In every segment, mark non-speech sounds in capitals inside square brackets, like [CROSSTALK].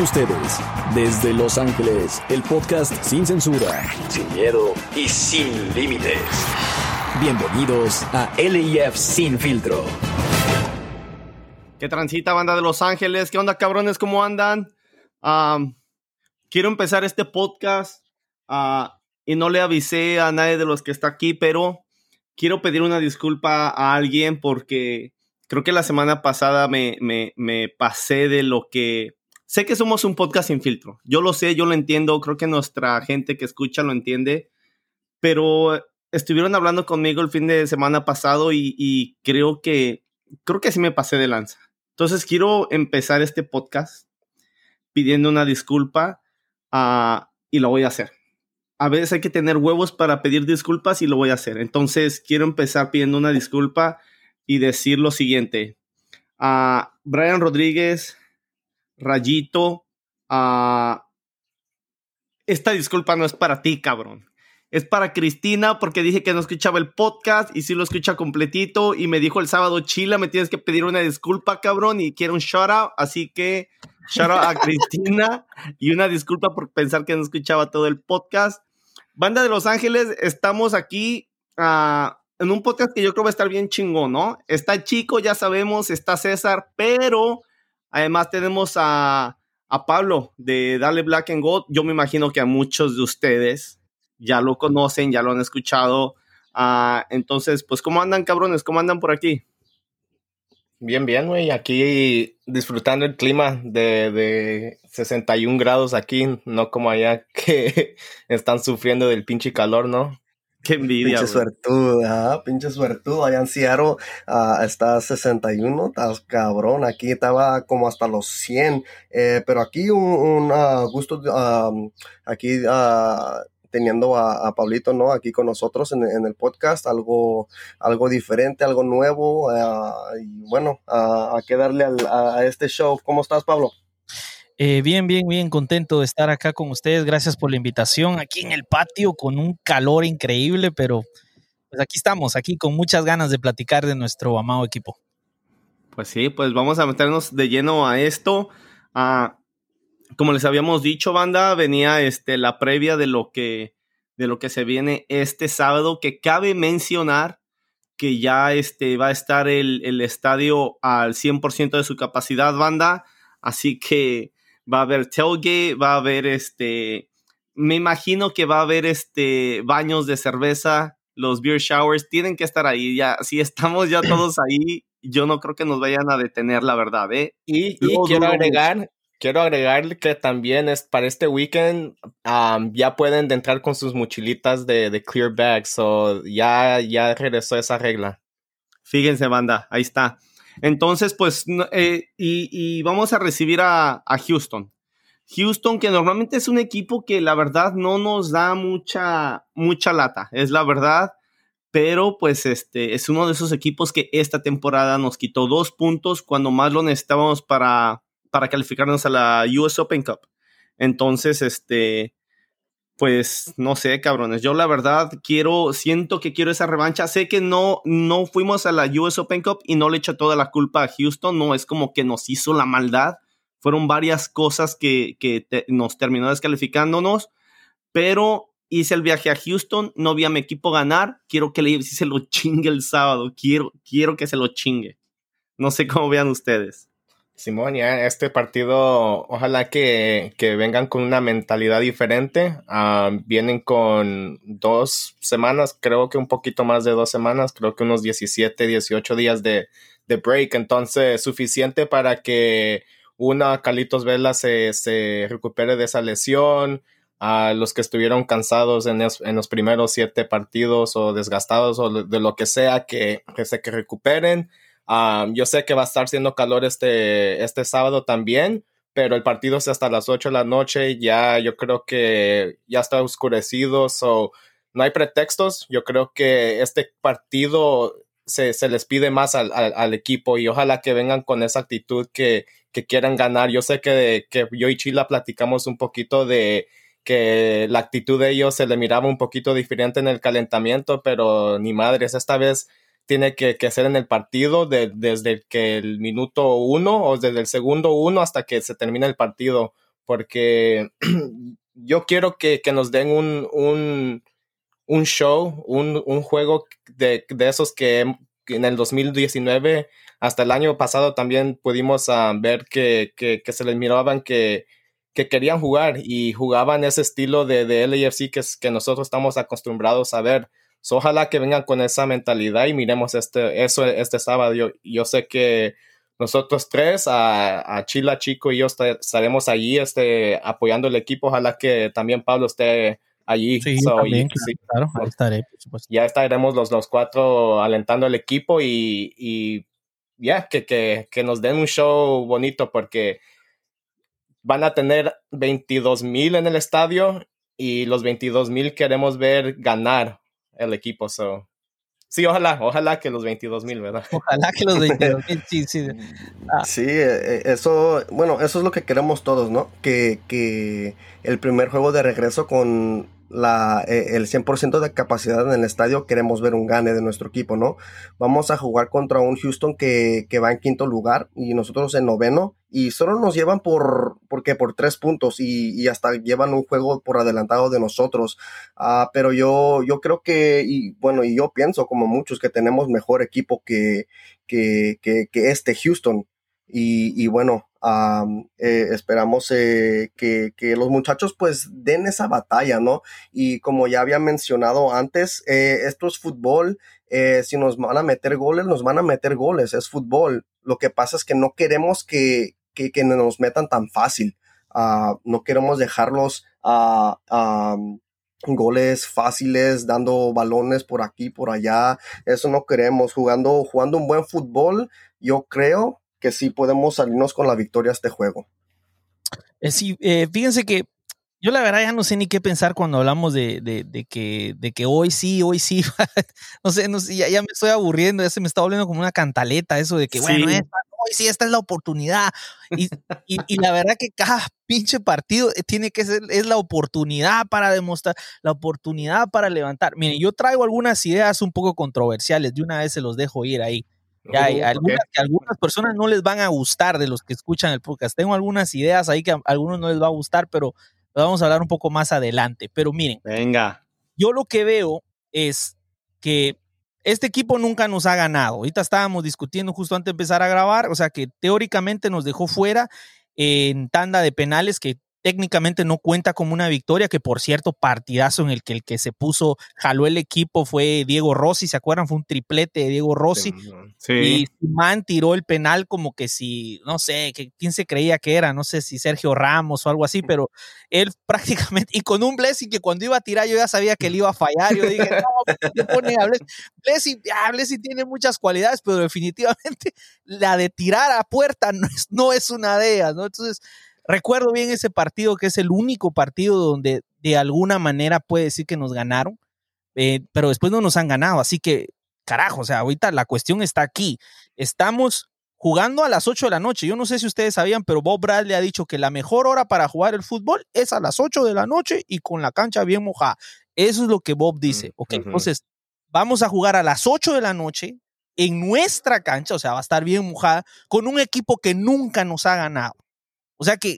Ustedes, desde Los Ángeles, el podcast sin censura, sin miedo y sin límites. Bienvenidos a LIF Sin Filtro. ¿Qué transita, banda de Los Ángeles? ¿Qué onda, cabrones? ¿Cómo andan? quiero empezar este podcast ah, y no le avisé a nadie de los que está aquí, pero quiero pedir una disculpa a alguien porque creo que la semana pasada me, me, pasé de lo que... Sé que somos un podcast sin filtro. Yo lo sé, yo lo entiendo. Creo que nuestra gente que escucha lo entiende. Pero estuvieron hablando conmigo el fin de semana pasado y, creo que creo que sí me pasé de lanza. Entonces quiero empezar este podcast pidiendo una disculpa ah, y lo voy a hacer. A veces hay que tener huevos para pedir disculpas y lo voy a hacer. Entonces quiero empezar pidiendo una disculpa y decir lo siguiente. A Brian Rodríguez, Rayito, a esta disculpa no es para ti, cabrón. Es para Cristina porque dije que no escuchaba el podcast y sí lo escucha completito y me dijo el sábado, Chila, me tienes que pedir una disculpa, cabrón, y quiero un shout out. Así que shout out a [LAUGHS] Cristina y una disculpa por pensar que no escuchaba todo el podcast. Banda de Los Ángeles, estamos aquí a en un podcast que yo creo va a estar bien chingón, ¿no? Está Chico, ya sabemos, está César, pero además tenemos a, Pablo de Dale Black and Gold. Yo me imagino que a muchos de ustedes ya lo conocen, ya lo han escuchado. Ah, entonces, pues, ¿cómo andan, cabrones? ¿Cómo andan por aquí? Bien, bien, güey. Aquí disfrutando el clima de, de 61 grados aquí, no como allá [LAUGHS] que están sufriendo del pinche calor, ¿no? Qué envidia. Pinche suertudo, pinche suertudo. Allá en Seattle uh, está 61, estás cabrón. Aquí estaba como hasta los 100. Eh, pero aquí un, uh, gusto, aquí uh, teniendo a, a, Pablito, ¿no? Aquí con nosotros en, en, el podcast, algo, algo diferente, algo nuevo. y bueno, a que darle al, a este show. ¿Cómo estás, Pablo? Eh, bien, bien, bien contento de estar acá con ustedes. Gracias por la invitación aquí en el patio con un calor increíble, pero pues aquí estamos, aquí con muchas ganas de platicar de nuestro amado equipo. Pues sí, pues vamos a meternos de lleno a esto. Ah, como les habíamos dicho, banda, venía este, la previa de lo que de lo que se viene este sábado, que cabe mencionar que ya este, va a estar el, el estadio al 100% de su capacidad, banda. Así que va a haber tailgate, va a haber este, me imagino que va a haber este baños de cerveza, los beer showers, tienen que estar ahí ya, si estamos ya todos ahí, yo no creo que nos vayan a detener, la verdad, ¿eh? Y, quiero agregar, quiero agregar que también es para este weekend ya pueden entrar con sus mochilitas de, de clear bags, o ya, ya regresó esa regla. Fíjense, banda, ahí está. Entonces, pues, eh, y, vamos a recibir a, Houston. Houston, que normalmente es un equipo que la verdad no nos da mucha, mucha lata, es la verdad, pero pues este es uno de esos equipos que esta temporada nos quitó dos puntos cuando más lo necesitábamos para, para calificarnos a la US Open Cup. Entonces, este, pues no sé, cabrones. Yo la verdad quiero, siento que quiero esa revancha. Sé que no, no fuimos a la US Open Cup y no le echo toda la culpa a Houston. No es como que nos hizo la maldad. Fueron varias cosas que, que nos terminó descalificándonos. Pero hice el viaje a Houston, no vi a mi equipo ganar. Quiero que le se lo [LAUGHS] chingue el sábado. Quiero, quiero que se lo chingue. No sé cómo vean ustedes. Simón, ya este partido, ojalá que, vengan con una mentalidad diferente. Ah, vienen con dos semanas, creo que un poquito más de dos semanas, creo que unos 17, 18 días de, break. Entonces, suficiente para que una Calitos Vela se, recupere de esa lesión. A los que estuvieron cansados en, en, los primeros siete partidos o desgastados o de lo que sea, que, que se que recuperen yo sé que va a estar siendo calor este, este sábado también, pero el partido es hasta las 8 de la noche. Ya yo creo que ya está oscurecido, so no hay pretextos. Yo creo que este partido se, les pide más al, equipo y ojalá que vengan con esa actitud que, quieran ganar. Yo sé que, que yo y Chila platicamos un poquito de que la actitud de ellos se le miraba un poquito diferente en el calentamiento, pero ni madres, esta vez tiene que, que ser en el partido desde que el minuto uno o desde el segundo uno hasta que se termina el partido, porque [CLEARS THROAT] yo quiero que, nos den un, un, show, un, juego de, de, esos que en el 2019 hasta el año pasado también pudimos ah, ver que, que, se les miraban que, que querían jugar y jugaban ese estilo de, de LAFC que nosotros estamos acostumbrados a ver. Ojalá que vengan con esa mentalidad y miremos este, eso este sábado. Yo, yo sé que nosotros tres, a, a, Chila Chico y yo estaremos allí este, apoyando el equipo. Ojalá que también Pablo esté allí. Sí, también, claro, ahí estaré, por supuesto. Ya estaremos los, los cuatro alentando al equipo y, y ya, que, que, que nos den un show bonito porque van a tener 22 mil en el estadio y los 22 mil queremos ver ganar el equipo. So. Sí, ojalá, ojalá que los 22 mil, ¿verdad? [LAUGHS] Ojalá que los 22 mil, sí, sí. [LAUGHS] Ah. Sí, eh, eh, eso, bueno, eso es lo que queremos todos, ¿no? Que, que el primer juego de regreso con la, eh, el 100% de capacidad en el estadio, queremos ver un gane de nuestro equipo, ¿no? Vamos a jugar contra un Houston que, que, va en quinto lugar y nosotros en noveno y solo nos llevan por, porque por tres puntos y, hasta llevan un juego por adelantado de nosotros. Uh, pero yo, yo creo que, y bueno, y yo pienso como muchos que tenemos mejor equipo que, que, que, que este Houston. Y bueno, eh, esperamos eh, que, que, los muchachos pues den esa batalla, ¿no? Y como ya había mencionado antes, eh, esto es fútbol, si nos van a meter goles, nos van a meter goles, es fútbol. Lo que pasa es que no queremos que, que, que nos metan tan fácil, uh, no queremos dejarlos a... Goles fáciles, dando balones por aquí, por allá. Eso no queremos. Jugando, jugando un buen fútbol, yo creo que sí podemos salirnos con la victoria a este juego. Eh, sí, eh, fíjense que yo la verdad ya no sé ni qué pensar cuando hablamos de, de, que, de que hoy sí, hoy sí. [LAUGHS] no sé, no sé ya, ya, me estoy aburriendo, ya se me está volviendo como una cantaleta eso de que, bueno, hoy sí, esta es la oportunidad. Y, y, y, la verdad que cada pinche partido eh, tiene que ser, es la oportunidad para demostrar, la oportunidad para levantar. Miren, yo traigo algunas ideas un poco controversiales, de una vez se los dejo ir ahí. Ya hay algunas que a algunas personas no les van a gustar de los que escuchan el podcast. Tengo algunas ideas ahí que a algunos no les va a gustar, pero vamos a hablar un poco más adelante. Pero miren, venga. Yo lo que veo es que este equipo nunca nos ha ganado. Ahorita estábamos discutiendo justo antes de empezar a grabar, o sea que teóricamente nos dejó fuera en tanda de penales que técnicamente no cuenta como una victoria, que por cierto, partidazo en el que el que se puso, jaló el equipo fue Diego Rossi, ¿se acuerdan? Fue un triplete de Diego Rossi. Sí. Y Man tiró el penal como que si, no sé, que, quién se creía que era, no sé si Sergio Ramos o algo así, pero él [LAUGHS] prácticamente, y con un Blessing que cuando iba a tirar yo ya sabía que él iba a fallar, yo dije, no, ¿qué pone a Blessing? Blessing, tiene muchas cualidades, pero definitivamente [LAUGHS] la de tirar a puerta no es, no es una de ellas, ¿no? Entonces, Recuerdo bien ese partido que es el único partido donde de alguna manera puede decir que nos ganaron, eh, pero después no nos han ganado. Así que, carajo, o sea, ahorita la cuestión está aquí. Estamos jugando a las 8 de la noche. Yo no sé si ustedes sabían, pero Bob Bradley ha dicho que la mejor hora para jugar el fútbol es a las 8 de la noche y con la cancha bien mojada. Eso es lo que Bob dice. Mm, ok, entonces vamos a jugar a las 8 de la noche en nuestra cancha, o sea, va a estar bien mojada, con un equipo que nunca nos ha ganado. O sea que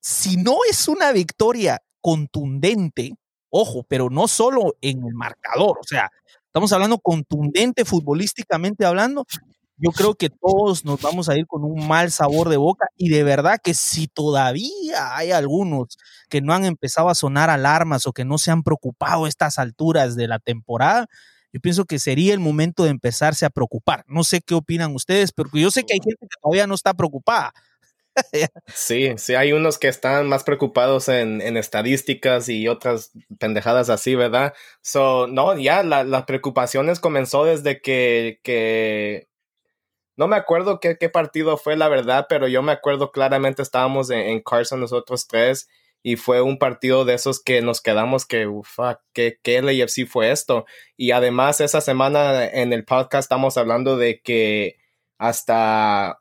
si no es una victoria contundente, ojo, pero no solo en el marcador, o sea, estamos hablando contundente futbolísticamente hablando, yo creo que todos nos vamos a ir con un mal sabor de boca y de verdad que si todavía hay algunos que no han empezado a sonar alarmas o que no se han preocupado a estas alturas de la temporada, yo pienso que sería el momento de empezarse a preocupar. No sé qué opinan ustedes, pero yo sé que hay gente que todavía no está preocupada. [LAUGHS] sí, sí, hay unos que están más preocupados en, estadísticas y otras pendejadas así, ¿verdad? So, no, ya la, las preocupaciones comenzó desde que, que no me acuerdo qué, qué, partido fue, la verdad, pero yo me acuerdo claramente estábamos en, Carson nosotros tres y fue un partido de esos que nos quedamos que, ufa, ¿qué, qué LAFC fue esto? Y además esa semana en el podcast estamos hablando de que hasta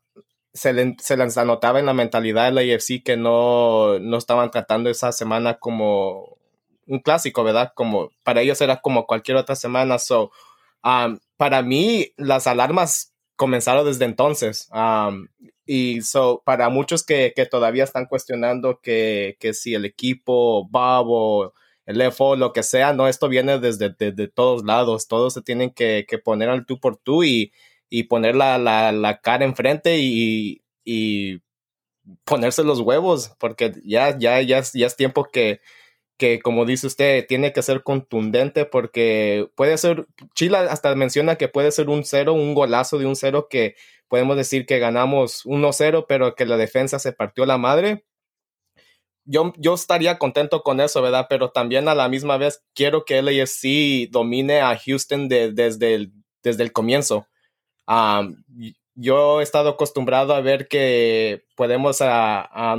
se, les anotaba en la mentalidad de la AFC que no, no estaban tratando esa semana como un clásico, ¿verdad? Como para ellos era como cualquier otra semana. So, um, para mí, las alarmas comenzaron desde entonces. Um, y so, para muchos que, que todavía están cuestionando que, que, si el equipo Bob o el FO, lo que sea, no, esto viene desde, de todos lados, todos se tienen que, que, poner al tú por tú y, y poner la, la, la cara enfrente y, y ponerse los huevos, porque ya, ya, ya, ya es tiempo que, que, como dice usted, tiene que ser contundente porque puede ser, Chile hasta menciona que puede ser un cero, un golazo de un cero que podemos decir que ganamos 1-0, pero que la defensa se partió la madre. Yo, yo estaría contento con eso, ¿verdad? Pero también a la misma vez quiero que LAFC domine a Houston desde, el, desde el comienzo yo he estado acostumbrado a ver que podemos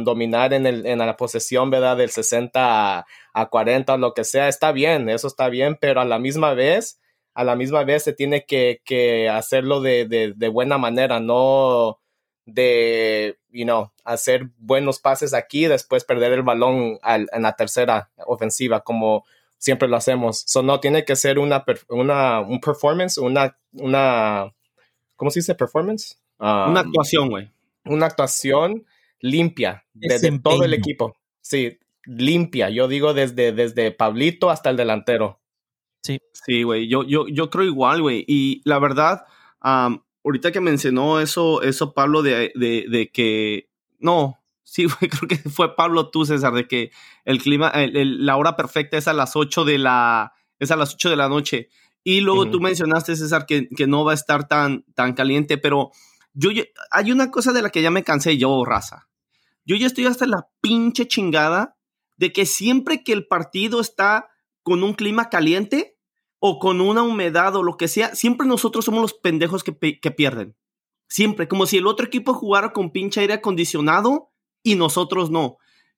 dominar en, el, en la posesión, ¿verdad? Del 60 a, a 40 o lo que sea. Está bien, eso está bien, pero a la misma vez, a la misma vez se tiene que, hacerlo de, de, buena manera, no de, you know, hacer buenos pases aquí y después perder el balón al, en la tercera ofensiva, como siempre lo hacemos. So, no, tiene que ser una, un performance, una ¿cómo se dice? Performance. una actuación, güey. Una actuación limpia desde todo el equipo. Sí, limpia. Yo digo desde, desde Pablito hasta el delantero. Sí. Sí, güey. Yo, yo, yo creo igual, güey. Y la verdad, ahorita que mencionó eso, eso Pablo, de, de, que. No, sí, [LAUGHS] güey, creo que fue Pablo tú, César, de que el clima, la hora perfecta es a las 8 de la. Es a las 8 de la noche. Y luego tú mencionaste, César, que, que, no va a estar tan, tan caliente, pero yo hay una cosa de la que ya me cansé yo, raza. Yo ya estoy hasta la pinche chingada de que siempre que el partido está con un clima caliente o con una humedad o lo que sea, siempre nosotros somos los pendejos que, que pierden. Siempre, como si el otro equipo jugara con pinche aire acondicionado y nosotros no.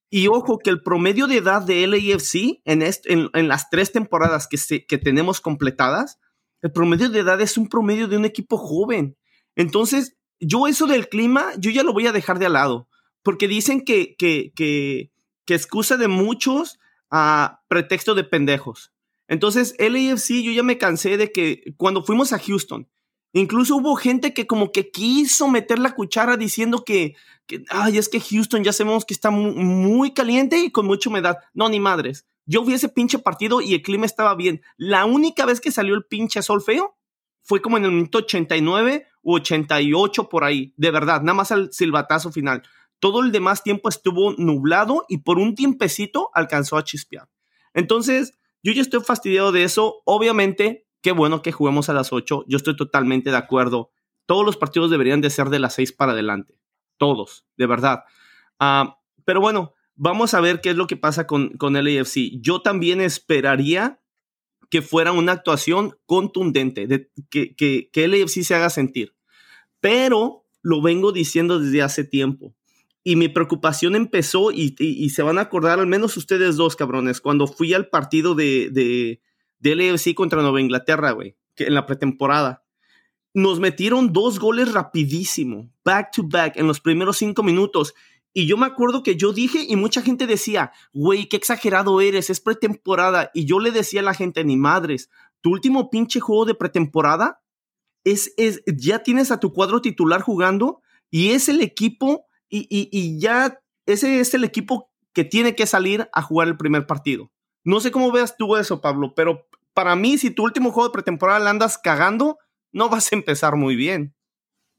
Y ojo que el promedio de edad de LAFC en, en, las tres temporadas que, que tenemos completadas, el promedio de edad es un promedio de un equipo joven. Entonces, yo eso del clima, yo ya lo voy a dejar de lado, porque dicen que, que, que, que excusa de muchos a pretexto de pendejos. Entonces, LAFC, yo ya me cansé de que cuando fuimos a Houston, Incluso hubo gente que como que quiso meter la cuchara diciendo que, ay, es que Houston ya sabemos que está muy, caliente y con mucha humedad. No, ni madres. Yo vi ese pinche partido y el clima estaba bien. La única vez que salió el pinche sol feo fue como en el minuto 89 u 88 por ahí. De verdad, nada más al silbatazo final. Todo el demás tiempo estuvo nublado y por un tiempecito alcanzó a chispear. Entonces, yo ya estoy fastidiado de eso. Obviamente, qué bueno que juguemos a las 8. Yo estoy totalmente de acuerdo. Todos los partidos deberían de ser de las 6 para adelante. Todos, de verdad. Ah, pero bueno, vamos a ver qué es lo que pasa con, con el AFC. Yo también esperaría que fuera una actuación contundente, de, que, que, que el AFC se haga sentir. Pero lo vengo diciendo desde hace tiempo. Y mi preocupación empezó, y, y, se van a acordar al menos ustedes dos, cabrones, cuando fui al partido de, de, del AFC contra Nueva Inglaterra, güey, en la pretemporada. Nos metieron dos goles rapidísimo, back to back, en los primeros cinco minutos. Y yo me acuerdo que yo dije, y mucha gente decía, güey, qué exagerado eres, es pretemporada. Y yo le decía a la gente, ni madres, tu último pinche juego de pretemporada es, es ya tienes a tu cuadro titular jugando y es el equipo, y, y, y ya ese es el equipo que tiene que salir a jugar el primer partido. No sé cómo veas tú eso, Pablo, pero para mí, si tu último juego de pretemporada le andas cagando, no vas a empezar muy bien.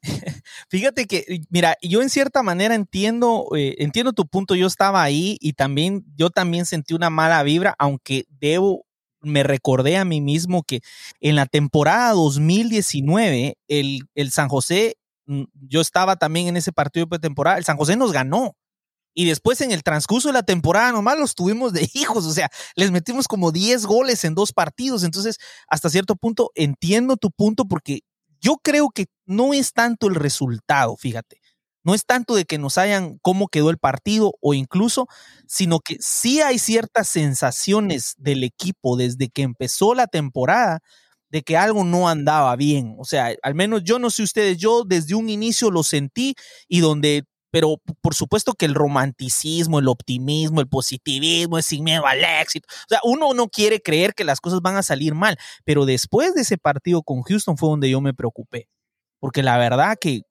[LAUGHS] Fíjate que, mira, yo en cierta manera entiendo, eh, entiendo tu punto. Yo estaba ahí y también, yo también sentí una mala vibra, aunque debo, me recordé a mí mismo que en la temporada 2019, el, el San José, mm, yo estaba también en ese partido de pretemporada, el San José nos ganó y después en el transcurso de la temporada nomás los tuvimos de hijos, o sea, les metimos como 10 goles en dos partidos, entonces hasta cierto punto entiendo tu punto porque yo creo que no es tanto el resultado, fíjate, no es tanto de que nos hayan cómo quedó el partido o incluso, sino que sí hay ciertas sensaciones del equipo desde que empezó la temporada de que algo no andaba bien. O sea, al menos yo no sé ustedes, yo desde un inicio lo sentí y donde pero por supuesto que el romanticismo, el optimismo, el positivismo es sin miedo al éxito. O sea, uno no quiere creer que las cosas van a salir mal, pero después de ese partido con Houston fue donde yo me preocupé, porque la verdad que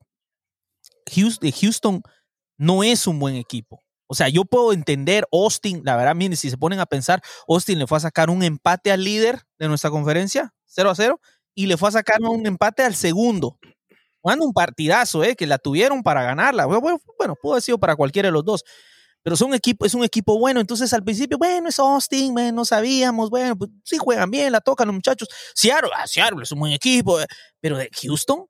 Houston no es un buen equipo. O sea, yo puedo entender Austin, la verdad, miren, si se ponen a pensar, Austin le fue a sacar un empate al líder de nuestra conferencia, 0 a 0, y le fue a sacar un empate al segundo. Jugando un partidazo, ¿eh? Que la tuvieron para ganarla. Bueno, pudo haber sido para cualquiera de los dos. Pero equipo, es un equipo bueno. Entonces al principio, bueno, es Austin, no sabíamos, bueno, pues sí juegan bien, la tocan los muchachos. Seattle, ah, Seattle es un buen equipo. Eh, pero de Houston,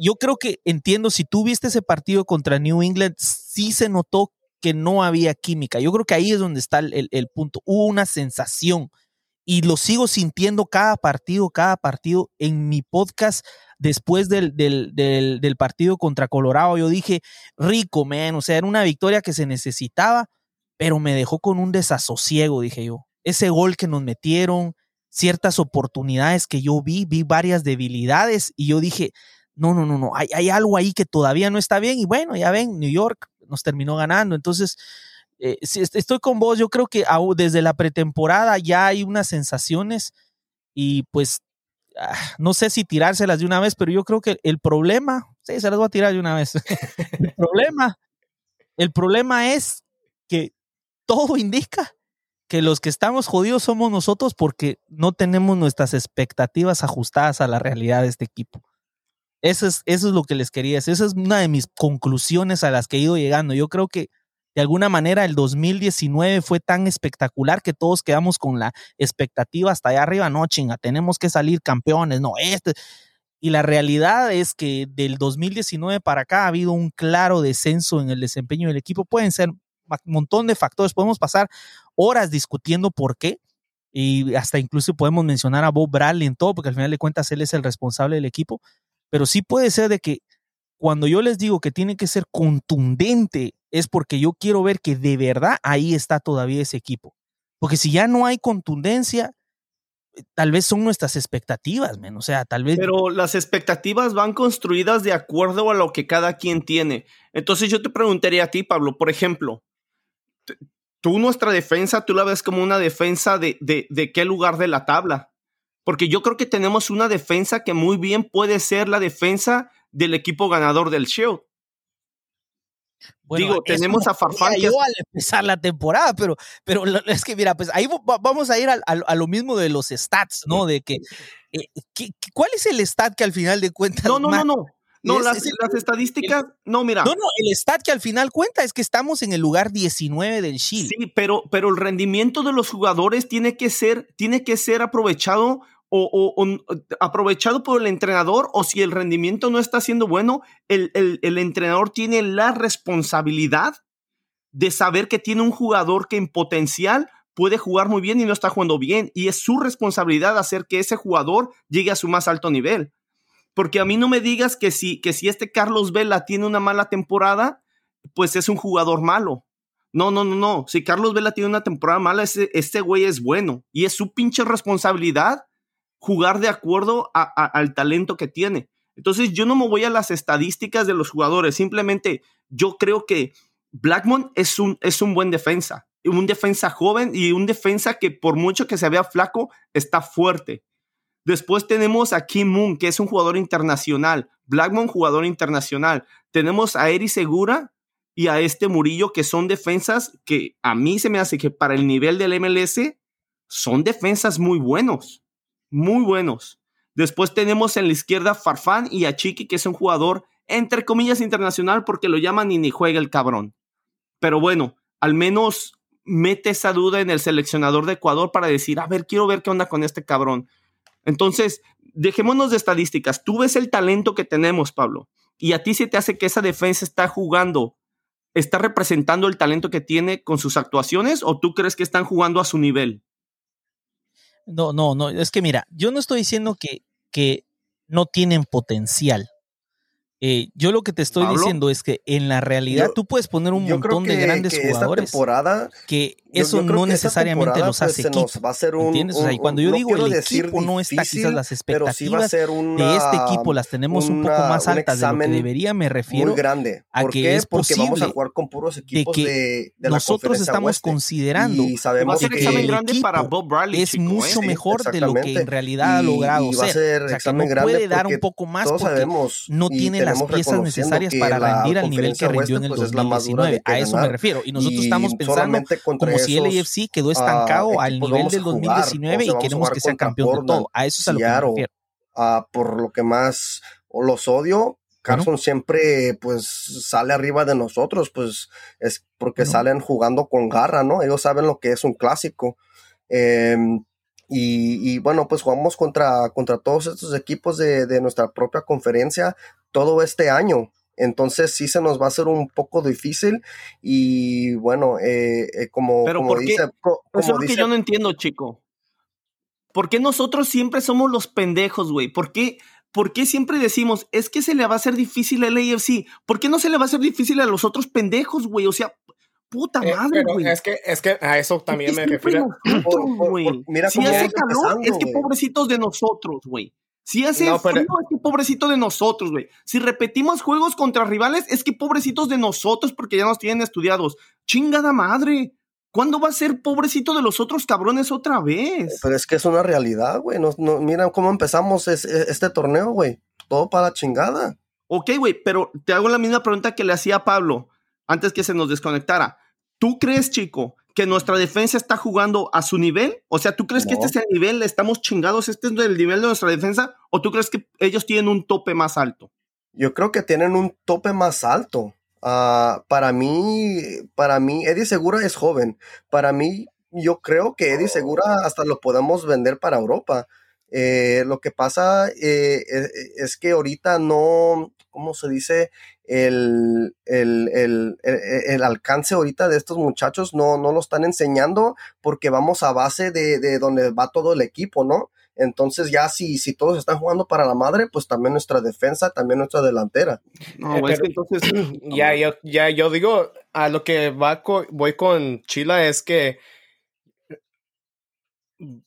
yo creo que entiendo, si tú viste ese partido contra New England, sí se notó que no había química. Yo creo que ahí es donde está el, punto. Hubo una sensación y lo sigo sintiendo cada partido, cada partido. En mi podcast, después del, del, partido contra Colorado, yo dije, rico, man, o sea, era una victoria que se necesitaba, pero me dejó con un desasosiego, dije yo. Ese gol que nos metieron, ciertas oportunidades que yo vi, vi varias debilidades y yo dije, no, no, no, no, hay, hay algo ahí que todavía no está bien y bueno, ya ven, New York nos terminó ganando. Entonces, eh, estoy con vos, yo creo que desde la pretemporada ya hay unas sensaciones y pues ah, no sé si tirárselas de una vez, pero yo creo que el problema, sí, se las voy a tirar de una vez. [LAUGHS] el problema, el problema es que todo indica que los que estamos jodidos somos nosotros porque no tenemos nuestras expectativas ajustadas a la realidad de este equipo. Eso es, eso es lo que les quería decir. Esa es una de mis conclusiones a las que he ido llegando. Yo creo que de alguna manera el 2019 fue tan espectacular que todos quedamos con la expectativa hasta allá arriba. No, chinga, tenemos que salir campeones. No, este. Y la realidad es que del 2019 para acá ha habido un claro descenso en el desempeño del equipo. Pueden ser un montón de factores. Podemos pasar horas discutiendo por qué. Y hasta incluso podemos mencionar a Bob Bradley en todo, porque al final de cuentas él es el responsable del equipo. Pero sí puede ser de que cuando yo les digo que tiene que ser contundente, es porque yo quiero ver que de verdad ahí está todavía ese equipo. Porque si ya no hay contundencia, tal vez son nuestras expectativas, men. O sea, tal vez. Pero las expectativas van construidas de acuerdo a lo que cada quien tiene. Entonces yo te preguntaría a ti, Pablo, por ejemplo, tú nuestra defensa, tú la ves como una defensa de, de, de qué lugar de la tabla porque yo creo que tenemos una defensa que muy bien puede ser la defensa del equipo ganador del show. Digo, tenemos a Farfán. Que... al empezar la temporada, pero, pero es que mira, pues ahí vamos a ir a, lo mismo de los stats, ¿no? De que, eh, ¿cuál es el stat que al final de cuentas? No, no, no, no. No, las, estadísticas, no, mira. No, no, el stat que al final cuenta es que estamos en el lugar 19 del Chile. Sí, pero, pero el rendimiento de los jugadores tiene que ser, tiene que ser aprovechado o, aprovechado por el entrenador o si el rendimiento no está siendo bueno, el, el, entrenador tiene la responsabilidad de saber que tiene un jugador que en potencial puede jugar muy bien y no está jugando bien. Y es su responsabilidad hacer que ese jugador llegue a su más alto nivel. Porque a mí no me digas que si, que si este Carlos Vela tiene una mala temporada, pues es un jugador malo. No, no, no, no. Si Carlos Vela tiene una temporada mala, ese, este güey es bueno. Y es su pinche responsabilidad jugar de acuerdo al talento que tiene. Entonces yo no me voy a las estadísticas de los jugadores, simplemente yo creo que Blackmon es un, es un buen defensa, un defensa joven y un defensa que por mucho que se vea flaco, está fuerte. Después tenemos a Kim Moon, que es un jugador internacional. Blackmon, jugador internacional. Tenemos a Eri Segura y a este Murillo, que son defensas que a mí se me hace que para el nivel del MLS son defensas muy buenos muy buenos. Después tenemos en la izquierda Farfán y a Chiqui, que es un jugador entre comillas internacional porque lo llaman y ni juega el cabrón. Pero bueno, al menos mete esa duda en el seleccionador de Ecuador para decir, a ver, quiero ver qué onda con este cabrón. Entonces, dejémonos de estadísticas. Tú ves el talento que tenemos, Pablo, y a ti se te hace que esa defensa está jugando, está representando el talento que tiene con sus actuaciones o tú crees que están jugando a su nivel? No, no, no. Es que mira, yo no estoy diciendo que, que no tienen potencial. Eh, yo lo que te estoy diciendo es que en la realidad tú puedes poner un montón de grandes jugadores temporada, que eso no necesariamente los hace pues, equipo. Va a ser un, ¿Entiendes? o sea, y cuando yo digo el equipo no está quizás las expectativas de este equipo las tenemos un poco más altas de lo que debería, me refiero muy grande. a que es Porque posible vamos a jugar con puros equipos de, que de, nosotros estamos oeste. considerando y sabemos que ser el grande equipo para Bob Bradley, es chico, mucho ¿eh? mejor de lo que en realidad ha logrado y va a ser. ser O sea, que no puede dar un poco más porque no tiene las piezas necesarias para rendir al nivel que rindió en el pues, es la más dura 2019. de que A eso me refiero. Y nosotros estamos pensando como si el AFC quedó ah, estancado al nivel del a jugar. 2019 O sea, y queremos que sea campeón de todo. A eso es a lo que me Seattle, refiero. ah, por lo que más los odio. Carson siempre pues sale arriba de nosotros, pues es porque salen jugando con garra, ¿no? Ellos saben lo que es un clásico. Em, y, y, bueno, pues jugamos contra, contra todos estos equipos de, de nuestra propia conferencia todo este año. Entonces sí se nos va a hacer un poco difícil y bueno, eh, eh, como, Pero como ¿por qué? dice, co- Eso es como que dice yo no entiendo, chico. ¿Por qué nosotros siempre somos los pendejos, güey? ¿Por qué, ¿Por qué siempre decimos, es que se le va a hacer difícil al AFC? ¿Por qué no se le va a hacer difícil a los otros pendejos, güey? O sea, puta Eh, madre, güey. es que, es que a eso también Es me refiero. nosotros, Por- por- güey. por- mira si cómo hace calor, empezando, es que pobrecitos de nosotros, güey. Si hace No, pero- frío, es que pobrecito de nosotros, güey. Si repetimos juegos contra rivales, es que pobrecitos de nosotros porque ya nos tienen estudiados. Chingada madre. ¿Cuándo va a ser pobrecito de los otros cabrones otra vez? Pero es que es una realidad, güey. No, no, mira cómo empezamos es- es- este torneo, güey. Todo para la chingada. Ok, güey, pero te hago la misma pregunta que le hacía a Pablo antes que se nos desconectara. ¿Tú crees, chico, que nuestra defensa está jugando a su nivel? O sea, ¿tú crees que este es el nivel, estamos chingados, este es el nivel de nuestra defensa? ¿O tú crees que ellos tienen un tope más alto? Yo creo que tienen un tope más alto. Ah, para mí, para mí, Eddie Segura es joven. Para mí, yo creo que Eddie Segura hasta lo podemos vender para Europa. Eh, lo que pasa eh, es, es que ahorita no, ¿cómo se dice? El, el, el, el, el alcance ahorita de estos muchachos no, no lo están enseñando porque vamos a base de, de donde va todo el equipo, ¿no? Entonces ya si, si todos están jugando para la madre, pues también nuestra defensa, también nuestra delantera. No, Eh, es que entonces. [CLEARS THROAT] Ya, yo, ya, yo digo, a lo que va co- voy con Chila es que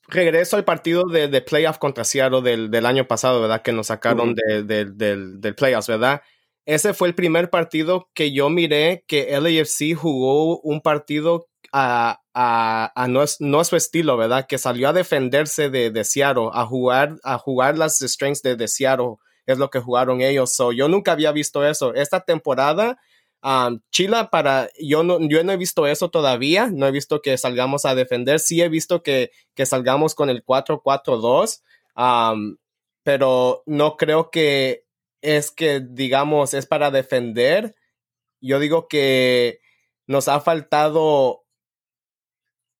regreso al partido de, de playoff contra Seattle del, del año pasado, ¿verdad? Que nos sacaron Ujú. de- de- del, playoffs, ¿verdad? Ese fue el primer partido que yo miré que LAFC jugó un partido a, a, a no, es- no su estilo, ¿verdad? Que salió a defenderse de, de Seattle, a jugar, a jugar las strengths de, de Seattle, es lo que jugaron ellos. So, yo nunca había visto eso. Esta temporada, um, Chila, para, yo no, yo no he visto eso todavía, no he visto que salgamos a defender, sí he visto que, que salgamos con el 4-4-2, um, pero no creo que es que, digamos, es para defender. Yo digo que nos ha faltado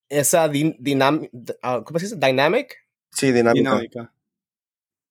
esa din- dinam- ah, ¿cómo se dice? Dynamic. Sí, dinámica. Dinámica.